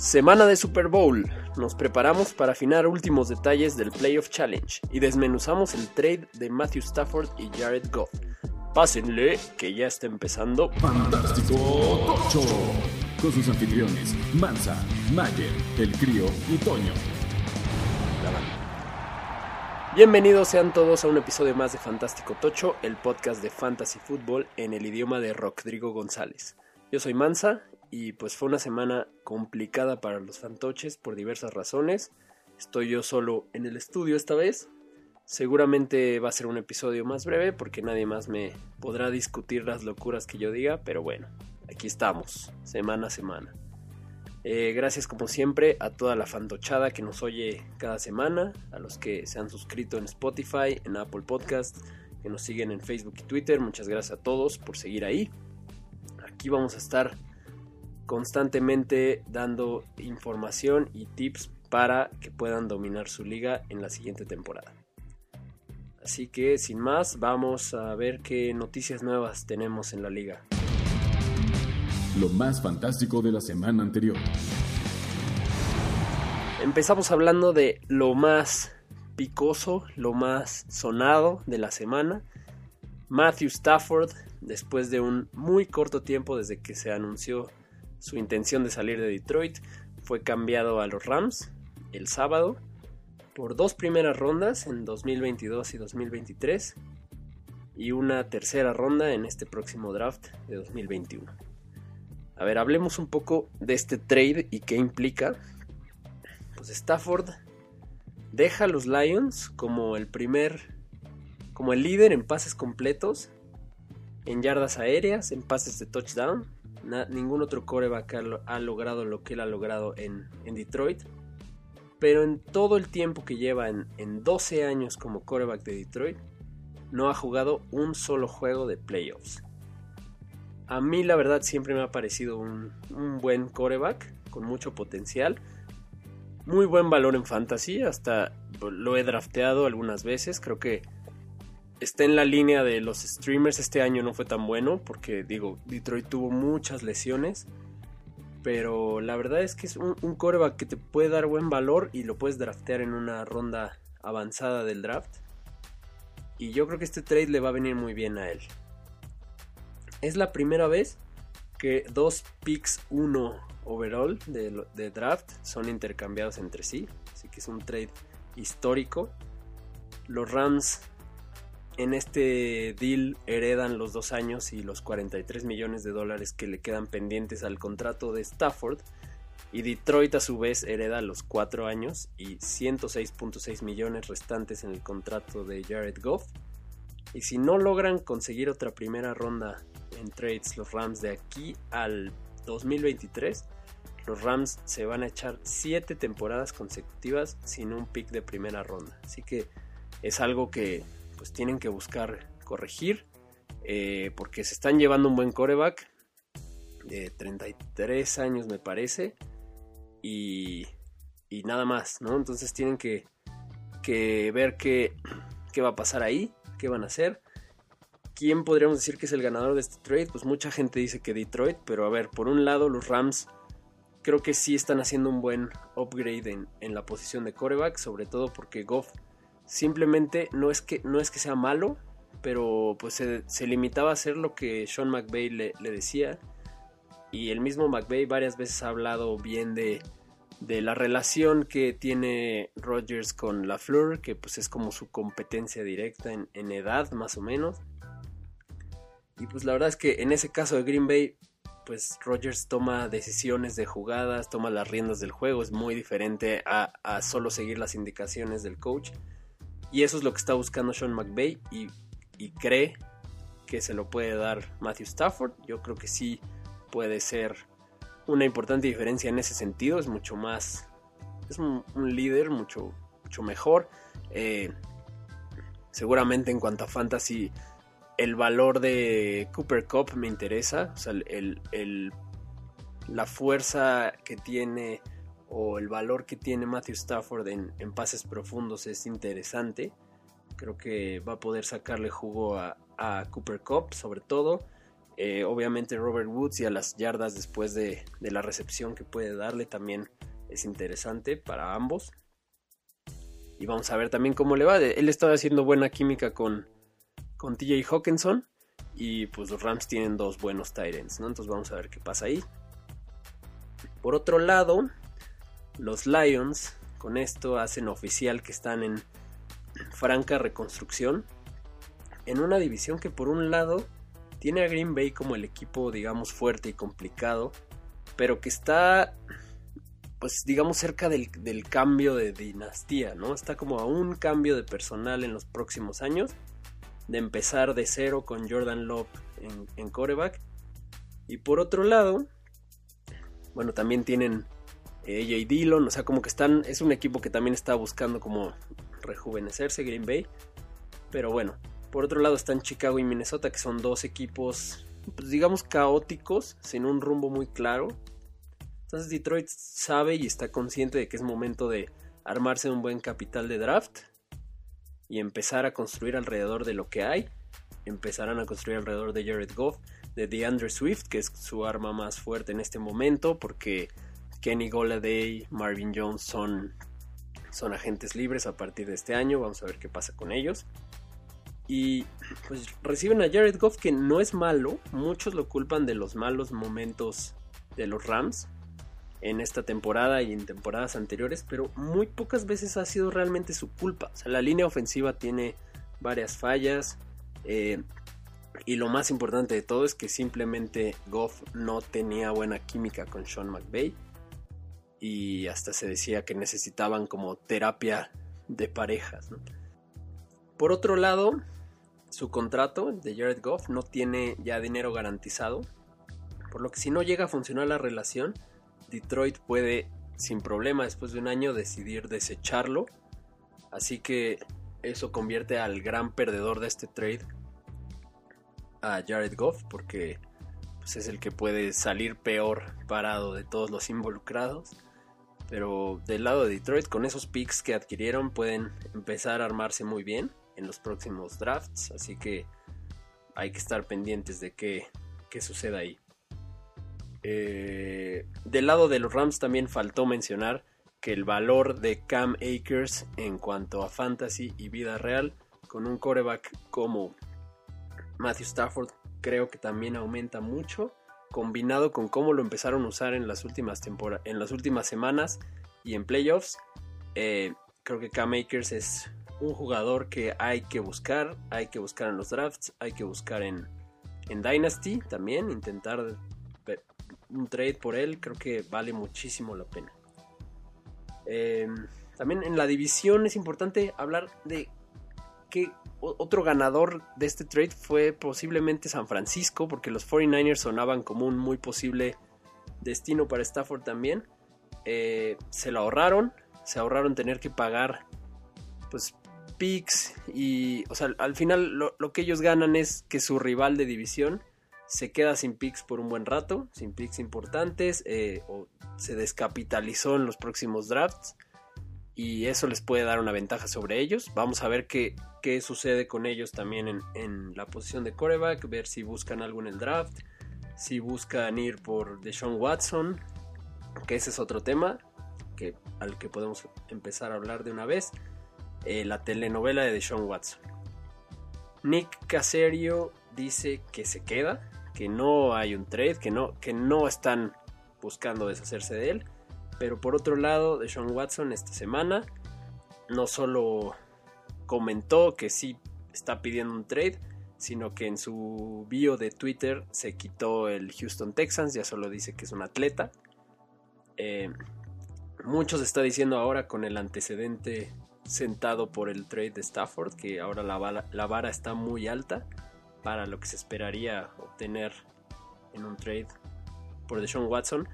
Semana de Super Bowl. Nos preparamos para afinar últimos detalles del Playoff Challenge y desmenuzamos el trade de Matthew Stafford y Jared Goff. Pásenle, que ya está empezando. Fantástico Tocho. Con sus anfitriones, Mansa, Mayer, El Crío y Toño. Bienvenidos sean todos a un episodio más de Fantástico Tocho, el podcast de Fantasy Football en el idioma de Rodrigo González. Yo soy Mansa y pues fue una semana complicada para los fantoches por diversas razones. Estoy yo solo en el estudio esta vez. Seguramente va a ser un episodio más breve porque nadie más me podrá discutir las locuras que yo diga, pero bueno, aquí estamos, semana a semana. Eh, gracias como siempre a toda la fantochada que nos oye cada semana, a los que se han suscrito en Spotify, en Apple Podcast, que nos siguen en Facebook y Twitter. Muchas gracias a todos por seguir ahí. Aquí vamos a estar constantemente dando información y tips para que puedan dominar su liga en la siguiente temporada. Así que sin más, vamos a ver qué noticias nuevas tenemos en la liga. Lo más fantástico de la semana anterior. Empezamos hablando de lo más picoso, lo más sonado de la semana. Matthew Stafford, después de un muy corto tiempo desde que se anunció su intención de salir de Detroit fue cambiado a los Rams el sábado por dos primeras rondas en 2022 y 2023 y una tercera ronda en este próximo draft de 2021. A ver, hablemos un poco de este trade y qué implica. Pues Stafford deja a los Lions como el primer, como el líder en pases completos, en yardas aéreas, en pases de touchdown ningún otro coreback ha, logrado lo que él ha logrado en, Detroit. Pero en todo el tiempo que lleva en, 12 años como coreback de Detroit, no ha jugado un solo juego de playoffs. A mí la verdad siempre me ha parecido un, un buen coreback con mucho potencial. Muy buen valor en fantasy, hasta lo he drafteado algunas veces. Creo que está en la línea de los streamers. Este año no fue tan bueno porque, digo, Detroit tuvo muchas lesiones. Pero la verdad es que es un, un coreback que te puede dar buen valor y lo puedes draftear en una ronda avanzada del draft. Y yo creo que este trade le va a venir muy bien a él. Es la primera vez que dos picks 1 overall de, de draft son intercambiados entre sí. Así que es un trade histórico. Los Rams en este deal heredan los dos años y los 43 millones de dólares que le quedan pendientes al contrato de Stafford. Y Detroit a su vez hereda los cuatro años y 106.6 millones restantes en el contrato de Jared Goff. Y si no logran conseguir otra primera ronda en trades los Rams de aquí al 2023, los Rams se van a echar 7 temporadas consecutivas sin un pick de primera ronda. Así que es algo que pues tienen que buscar corregir. Eh, porque se están llevando un buen coreback. De 33 años me parece. Y, y nada más, ¿no? Entonces tienen que, que ver qué, qué va a pasar ahí. Qué van a hacer. ¿Quién podríamos decir que es el ganador de este trade? Pues mucha gente dice que Detroit. Pero a ver, por un lado los Rams creo que sí están haciendo un buen upgrade en, en la posición de coreback. Sobre todo porque Goff Simplemente no es que, no es que sea malo, pero pues se, limitaba a hacer lo que Sean McVay le, decía. Y el mismo McVay varias veces ha hablado bien de, de la relación que tiene Rodgers con LaFleur, que pues es como su competencia directa en, en, edad más o menos. Y pues la verdad es que en ese caso de Green Bay, pues Rodgers toma decisiones de jugadas, toma las riendas del juego, es muy diferente a, a solo seguir las indicaciones del coach. Y eso es lo que está buscando Sean McVay y, cree que se lo puede dar Matthew Stafford. Yo creo que sí puede ser una importante diferencia en ese sentido. Es mucho más, es un, líder mucho, mucho mejor. Eh, seguramente en cuanto a fantasy, el valor de Cooper Cup me interesa. O sea, el, la fuerza que tiene o el valor que tiene Matthew Stafford en, pases profundos es interesante. Creo que va a poder sacarle jugo a, Cooper Cup, sobre todo. Eh, obviamente Robert Woods y a las yardas después de, la recepción que puede darle también es interesante para ambos. Y vamos a ver también cómo le va. Él estaba haciendo buena química con, con TJ Hawkinson. Y pues los Rams tienen dos buenos Tyrants, ¿no? Entonces vamos a ver qué pasa ahí. Por otro lado, los Lions con esto hacen oficial que están en franca reconstrucción. En una división que por un lado tiene a Green Bay como el equipo, digamos, fuerte y complicado, pero que está, pues, digamos, cerca del, cambio de dinastía, ¿no? Está como a un cambio de personal en los próximos años, de empezar de cero con Jordan Love en, en coreback. Y por otro lado, bueno, también tienen eh, Dillon, o sea, como que están, es un equipo que también está buscando como rejuvenecerse, Green Bay. Pero bueno, por otro lado están Chicago y Minnesota, que son dos equipos, pues digamos, caóticos, sin un rumbo muy claro. Entonces Detroit sabe y está consciente de que es momento de armarse un buen capital de draft y empezar a construir alrededor de lo que hay. Empezarán a construir alrededor de Jared Goff, de DeAndre Swift, que es su arma más fuerte en este momento, porque Kenny Goladay, Marvin Jones son, son agentes libres a partir de este año. Vamos a ver qué pasa con ellos. Y pues reciben a Jared Goff que no es malo. Muchos lo culpan de los malos momentos de los Rams en esta temporada y en temporadas anteriores, pero muy pocas veces ha sido realmente su culpa. La línea ofensiva tiene varias fallas. Eh, y lo más importante de todo es que simplemente Goff no tenía buena química con Sean McVay. Y hasta se decía que necesitaban como terapia de parejas. Por otro lado, su contrato de Jared Goff no tiene ya dinero garantizado, por lo que si no llega a funcionar la relación, Detroit puede sin problema después de un año decidir desecharlo. Así que eso convierte al gran perdedor de este trade a Jared Goff porque pues, es el que puede salir peor parado de todos los involucrados. Pero del lado de Detroit, con esos picks que adquirieron, pueden empezar a armarse muy bien en los próximos drafts, así que hay que estar pendientes de qué, suceda ahí. Eh, del lado de los Rams también faltó mencionar que el valor de Cam Akers en cuanto a fantasy y vida real, con un coreback como Matthew Stafford, creo que también aumenta mucho, combinado con cómo lo empezaron a usar en las últimas, en las últimas semanas y en playoffs. Eh, creo que Cam Akers es un jugador que hay que buscar, hay que buscar en los drafts, hay que buscar en, en Dynasty también, intentar un trade por él, creo que vale muchísimo la pena. Em, también en la división es importante hablar de que otro ganador de este trade fue posiblemente San Francisco, porque los 49ers sonaban como un muy posible destino para Stafford también. Eh, se lo ahorraron, se ahorraron tener que pagar pues picks y, o sea, al final lo, que ellos ganan es que su rival de división se queda sin picks por un buen rato, sin picks importantes, eh, o se descapitalizó en los próximos drafts y eso les puede dar una ventaja sobre ellos. Vamos a ver qué, qué sucede con ellos también en, en, la posición de coreback, ver si buscan algo en el draft, si buscan ir por Deshaun Watson, que ese es otro tema que, al que podemos empezar a hablar de una vez. Eh, la telenovela de Deshaun Watson. Nick Caserio dice que se queda, que no hay un trade, que no, que no están buscando deshacerse de él. Pero por otro lado, Deshaun Watson esta semana no solo comentó que sí está pidiendo un trade, sino que en su bio de Twitter se quitó el Houston Texans, ya solo dice que es un atleta. Eh, muchos está diciendo ahora con el antecedente sentado por el trade de Stafford, que ahora la la vara está muy alta para lo que se esperaría obtener en un trade por Deshaun Watson.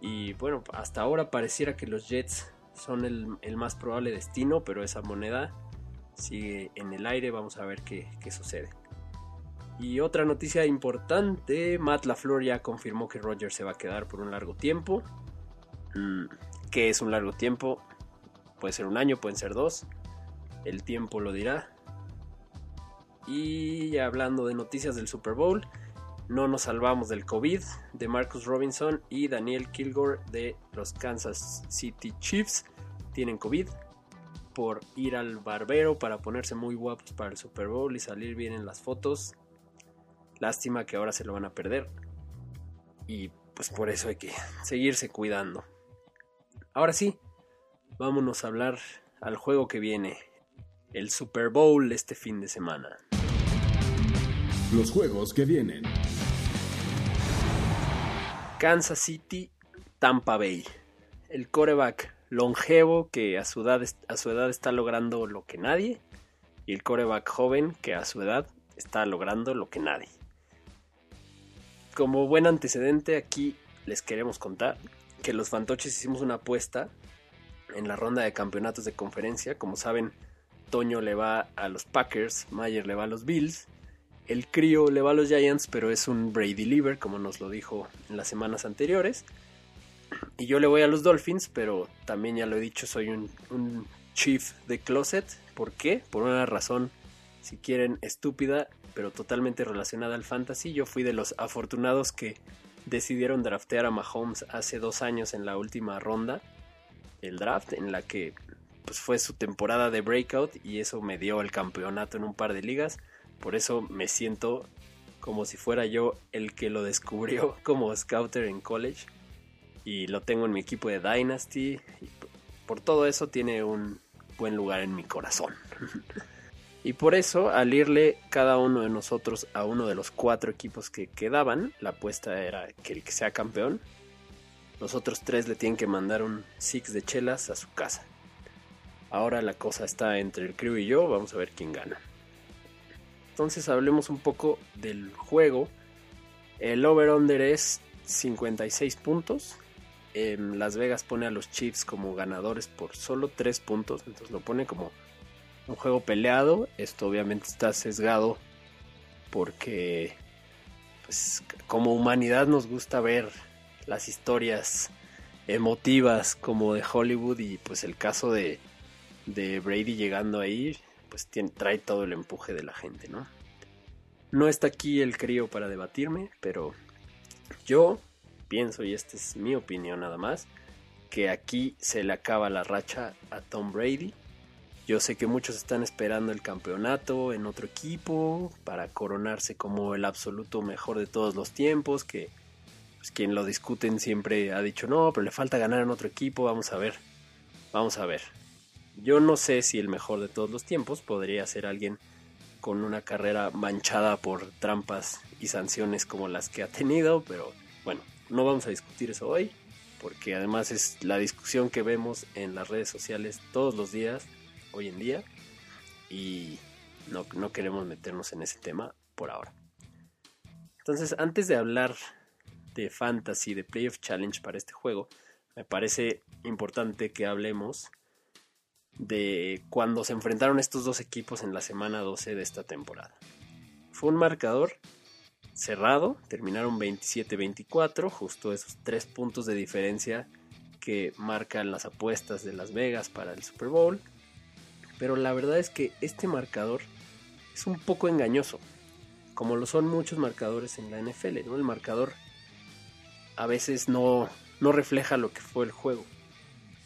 Y bueno, hasta ahora pareciera que los Jets son el, más probable destino, pero esa moneda sigue en el aire, vamos a ver qué, qué sucede. Y otra noticia importante, Matt LaFleur ya confirmó que Roger se va a quedar por un largo tiempo. Mm, ¿Qué es un largo tiempo? Puede ser un año, pueden ser dos. El tiempo lo dirá. Y hablando de noticias del Super Bowl, no nos salvamos del COVID de Marcus Robinson y Daniel Kilgore de los Kansas City Chiefs. Tienen COVID por ir al barbero para ponerse muy guapos para el Super Bowl y salir bien en las fotos. Lástima que ahora se lo van a perder. Y pues por eso hay que seguirse cuidando. Ahora sí, vámonos a hablar al juego que viene. El Super Bowl este fin de semana. Los juegos que vienen. Kansas City, Tampa Bay. El coreback longevo que a su, edad, a su edad está logrando lo que nadie. Y el coreback joven que a su edad está logrando lo que nadie. Como buen antecedente aquí les queremos contar que los fantoches hicimos una apuesta en la ronda de campeonatos de conferencia. Como saben, Toño le va a los Packers, Mayer le va a los Bills, el Crío le va a los Giants, pero es un Brady Lever, como nos lo dijo en las semanas anteriores. Y yo le voy a los Dolphins, pero también ya lo he dicho, soy un, un Chief de Closet. ¿Por qué? Por una razón, si quieren, estúpida, pero totalmente relacionada al fantasy. Yo fui de los afortunados que decidieron draftear a Mahomes hace dos años en la última ronda el draft, en la que pues, fue su temporada de breakout y eso me dio el campeonato en un par de ligas. Por eso me siento como si fuera yo el que lo descubrió como scouter en college. Y lo tengo en mi equipo de Dynasty. Y por todo eso tiene un buen lugar en mi corazón. y por eso, al irle cada uno de nosotros a uno de los cuatro equipos que quedaban, la apuesta era que el que sea campeón, los otros tres le tienen que mandar un six de chelas a su casa. Ahora la cosa está entre el crew y yo, vamos a ver quién gana. Entonces hablemos un poco del juego. El over-under es 56 puntos. En Las Vegas pone a los Chiefs como ganadores por solo 3 puntos. Entonces lo pone como un juego peleado. Esto obviamente está sesgado porque pues, como humanidad nos gusta ver las historias emotivas como de Hollywood y pues el caso de, de Brady llegando ahí pues tiene, trae todo el empuje de la gente, ¿no? No está aquí el crío para debatirme, pero yo pienso, y esta es mi opinión nada más, que aquí se le acaba la racha a Tom Brady. Yo sé que muchos están esperando el campeonato en otro equipo para coronarse como el absoluto mejor de todos los tiempos, que pues, quien lo discuten siempre ha dicho, no, pero le falta ganar en otro equipo, vamos a ver, vamos a ver. Yo no sé si el mejor de todos los tiempos podría ser alguien con una carrera manchada por trampas y sanciones como las que ha tenido, pero bueno, no vamos a discutir eso hoy, porque además es la discusión que vemos en las redes sociales todos los días, hoy en día, y no, no queremos meternos en ese tema por ahora. Entonces, antes de hablar de Fantasy, de Playoff Challenge para este juego, me parece importante que hablemos de cuando se enfrentaron estos dos equipos en la semana 12 de esta temporada. Fue un marcador cerrado, terminaron 27-24, justo esos tres puntos de diferencia que marcan las apuestas de Las Vegas para el Super Bowl. Pero la verdad es que este marcador es un poco engañoso, como lo son muchos marcadores en la NFL. El marcador a veces no, no refleja lo que fue el juego.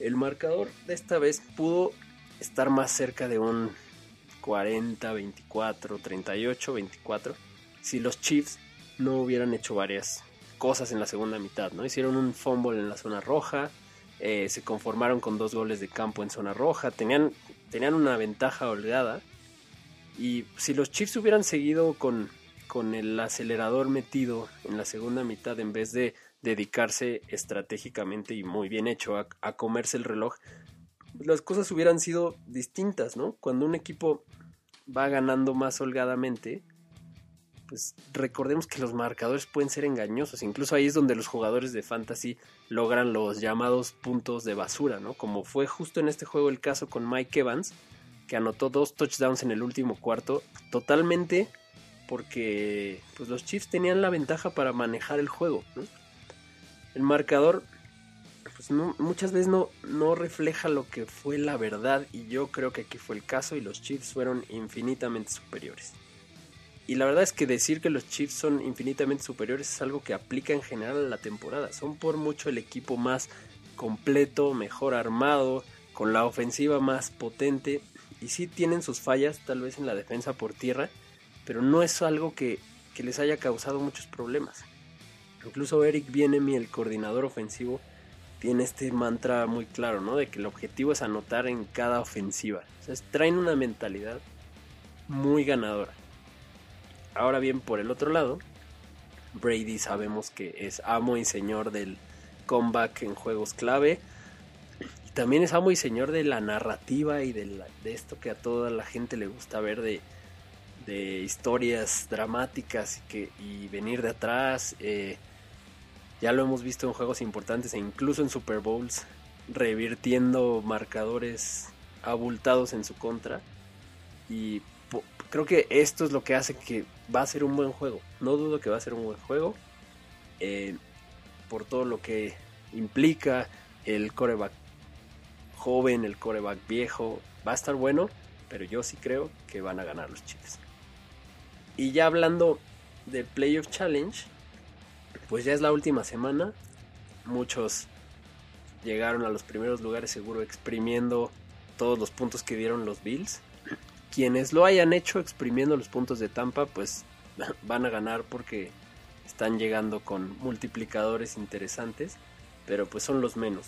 El marcador de esta vez pudo estar más cerca de un 40, 24, 38, 24 si los Chiefs no hubieran hecho varias cosas en la segunda mitad, ¿no? Hicieron un fumble en la zona roja, eh, se conformaron con dos goles de campo en zona roja, tenían, tenían una ventaja holgada y si los Chiefs hubieran seguido con, con el acelerador metido en la segunda mitad en vez de dedicarse estratégicamente y muy bien hecho a, comerse el reloj, las cosas hubieran sido distintas, ¿no? Cuando un equipo va ganando más holgadamente, pues recordemos que los marcadores pueden ser engañosos. Incluso ahí es donde los jugadores de fantasy logran los llamados puntos de basura, ¿no? Como fue justo en este juego el caso con Mike Evans, que anotó dos touchdowns en el último cuarto, totalmente porque pues los Chiefs tenían la ventaja para manejar el juego, ¿no? El marcador pues muchas veces no, no refleja lo que fue la verdad y yo creo que aquí fue el caso y los Chiefs fueron infinitamente superiores. Y la verdad es que decir que los Chiefs son infinitamente superiores es algo que aplica en general a la temporada. Son por mucho el equipo más completo, mejor armado, con la ofensiva más potente. Y sí tienen sus fallas, tal vez en la defensa por tierra, pero no es algo que les haya causado muchos problemas. Incluso Eric Bienemi, el coordinador ofensivo, tiene este mantra muy claro, ¿no? De que el objetivo es anotar en cada ofensiva. O sea, traen una mentalidad muy ganadora. Ahora bien, por el otro lado, Brady sabemos que es amo y señor del comeback en juegos clave. Y también es amo y señor de la narrativa y de, esto que a toda la gente le gusta ver de, historias dramáticas y, que, venir de atrás. Eh, ya lo hemos visto en juegos importantes e incluso en Super Bowls, revirtiendo marcadores abultados en su contra. Y creo que esto es lo que hace que va a ser un buen juego. No dudo que va a ser un buen juego. Eh, por todo lo que implica el coreback joven, el coreback viejo. Va a estar bueno, pero yo sí creo que van a ganar los Chiefs. Y ya hablando de Playoff Challenge, pues ya es la última semana. Muchos llegaron a los primeros lugares seguro exprimiendo todos los puntos que dieron los Bills. Quienes lo hayan hecho exprimiendo los puntos de Tampa, pues van a ganar porque están llegando con multiplicadores interesantes, pero pues son los menos.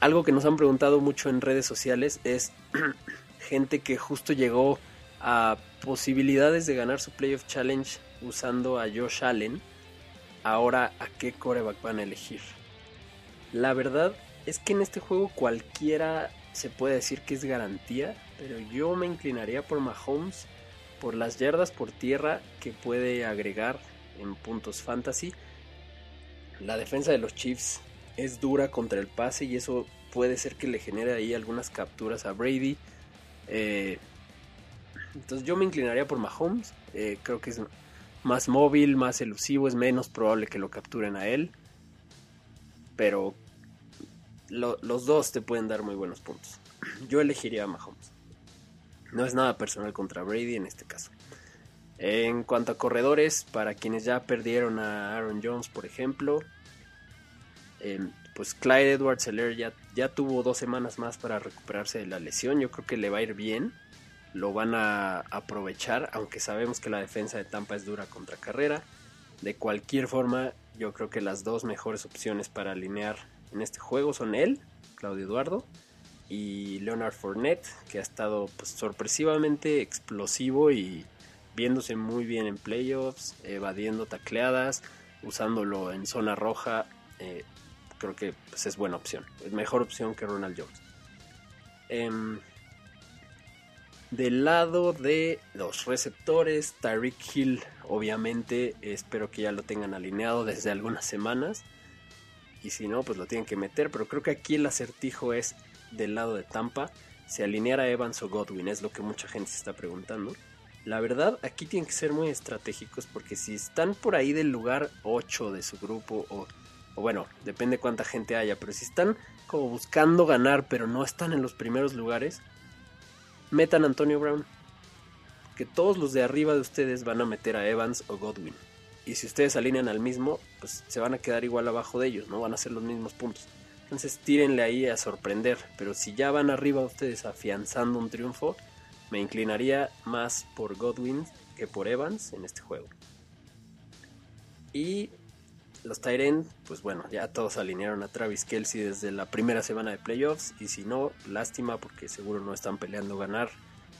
Algo que nos han preguntado mucho en redes sociales es gente que justo llegó a posibilidades de ganar su Playoff Challenge usando a Josh Allen Ahora, ¿a qué coreback van a elegir? La verdad es que en este juego cualquiera se puede decir que es garantía, pero yo me inclinaría por Mahomes por las yardas por tierra que puede agregar en puntos fantasy. La defensa de los Chiefs es dura contra el pase y eso puede ser que le genere ahí algunas capturas a Brady. Eh, entonces yo me inclinaría por Mahomes. Eh, creo que es más móvil, más elusivo, es menos probable que lo capturen a él. Pero los dos te pueden dar muy buenos puntos. Yo elegiría a Mahomes. No es nada personal contra Brady en este caso. En cuanto a corredores, para quienes ya perdieron a Aaron Jones, por ejemplo, em, pues Clyde Edwards Seller ya, ya tuvo dos semanas más para recuperarse de la lesión. Yo creo que le va a ir bien lo van a aprovechar, aunque sabemos que la defensa de Tampa es dura contra carrera. De cualquier forma, yo creo que las dos mejores opciones para alinear en este juego son él, Claudio Eduardo, y Leonard Fournette, que ha estado pues, sorpresivamente explosivo y viéndose muy bien en playoffs, evadiendo tacleadas, usándolo en zona roja. Eh, creo que pues, es buena opción, es mejor opción que Ronald Jones. Em, del lado de los receptores, Tyreek Hill, obviamente, espero que ya lo tengan alineado desde algunas semanas. Y si no, pues lo tienen que meter. Pero creo que aquí el acertijo es del lado de Tampa. Si alineara Evans o Godwin, es lo que mucha gente se está preguntando. La verdad, aquí tienen que ser muy estratégicos porque si están por ahí del lugar 8 de su grupo, o, o bueno, depende cuánta gente haya, pero si están como buscando ganar pero no están en los primeros lugares, metan a Antonio Brown. Que todos los de arriba de ustedes van a meter a Evans o Godwin. Y si ustedes alinean al mismo, pues se van a quedar igual abajo de ellos, no van a ser los mismos puntos. Entonces tírenle ahí a sorprender. Pero si ya van arriba ustedes afianzando un triunfo, me inclinaría más por Godwin que por Evans en este juego. Y los Tyrant, pues bueno, ya todos alinearon a Travis Kelsey desde la primera semana de playoffs. Y si no, lástima porque seguro no están peleando ganar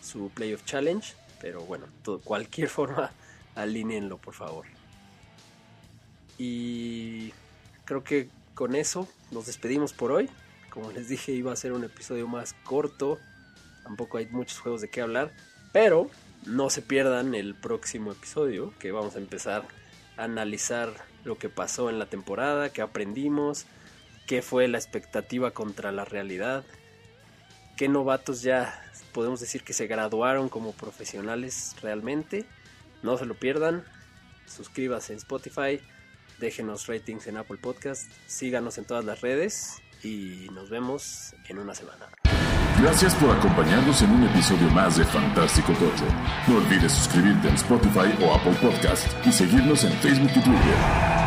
su playoff challenge. Pero bueno, de cualquier forma, alínenlo por favor. Y creo que con eso nos despedimos por hoy. Como les dije, iba a ser un episodio más corto. Tampoco hay muchos juegos de qué hablar. Pero no se pierdan el próximo episodio que vamos a empezar analizar lo que pasó en la temporada, qué aprendimos, qué fue la expectativa contra la realidad, qué novatos ya podemos decir que se graduaron como profesionales realmente. No se lo pierdan, suscríbase en Spotify, déjenos ratings en Apple Podcast, síganos en todas las redes y nos vemos en una semana. Gracias por acompañarnos en un episodio más de Fantástico Tocho. No olvides suscribirte en Spotify o Apple Podcast y seguirnos en Facebook y Twitter.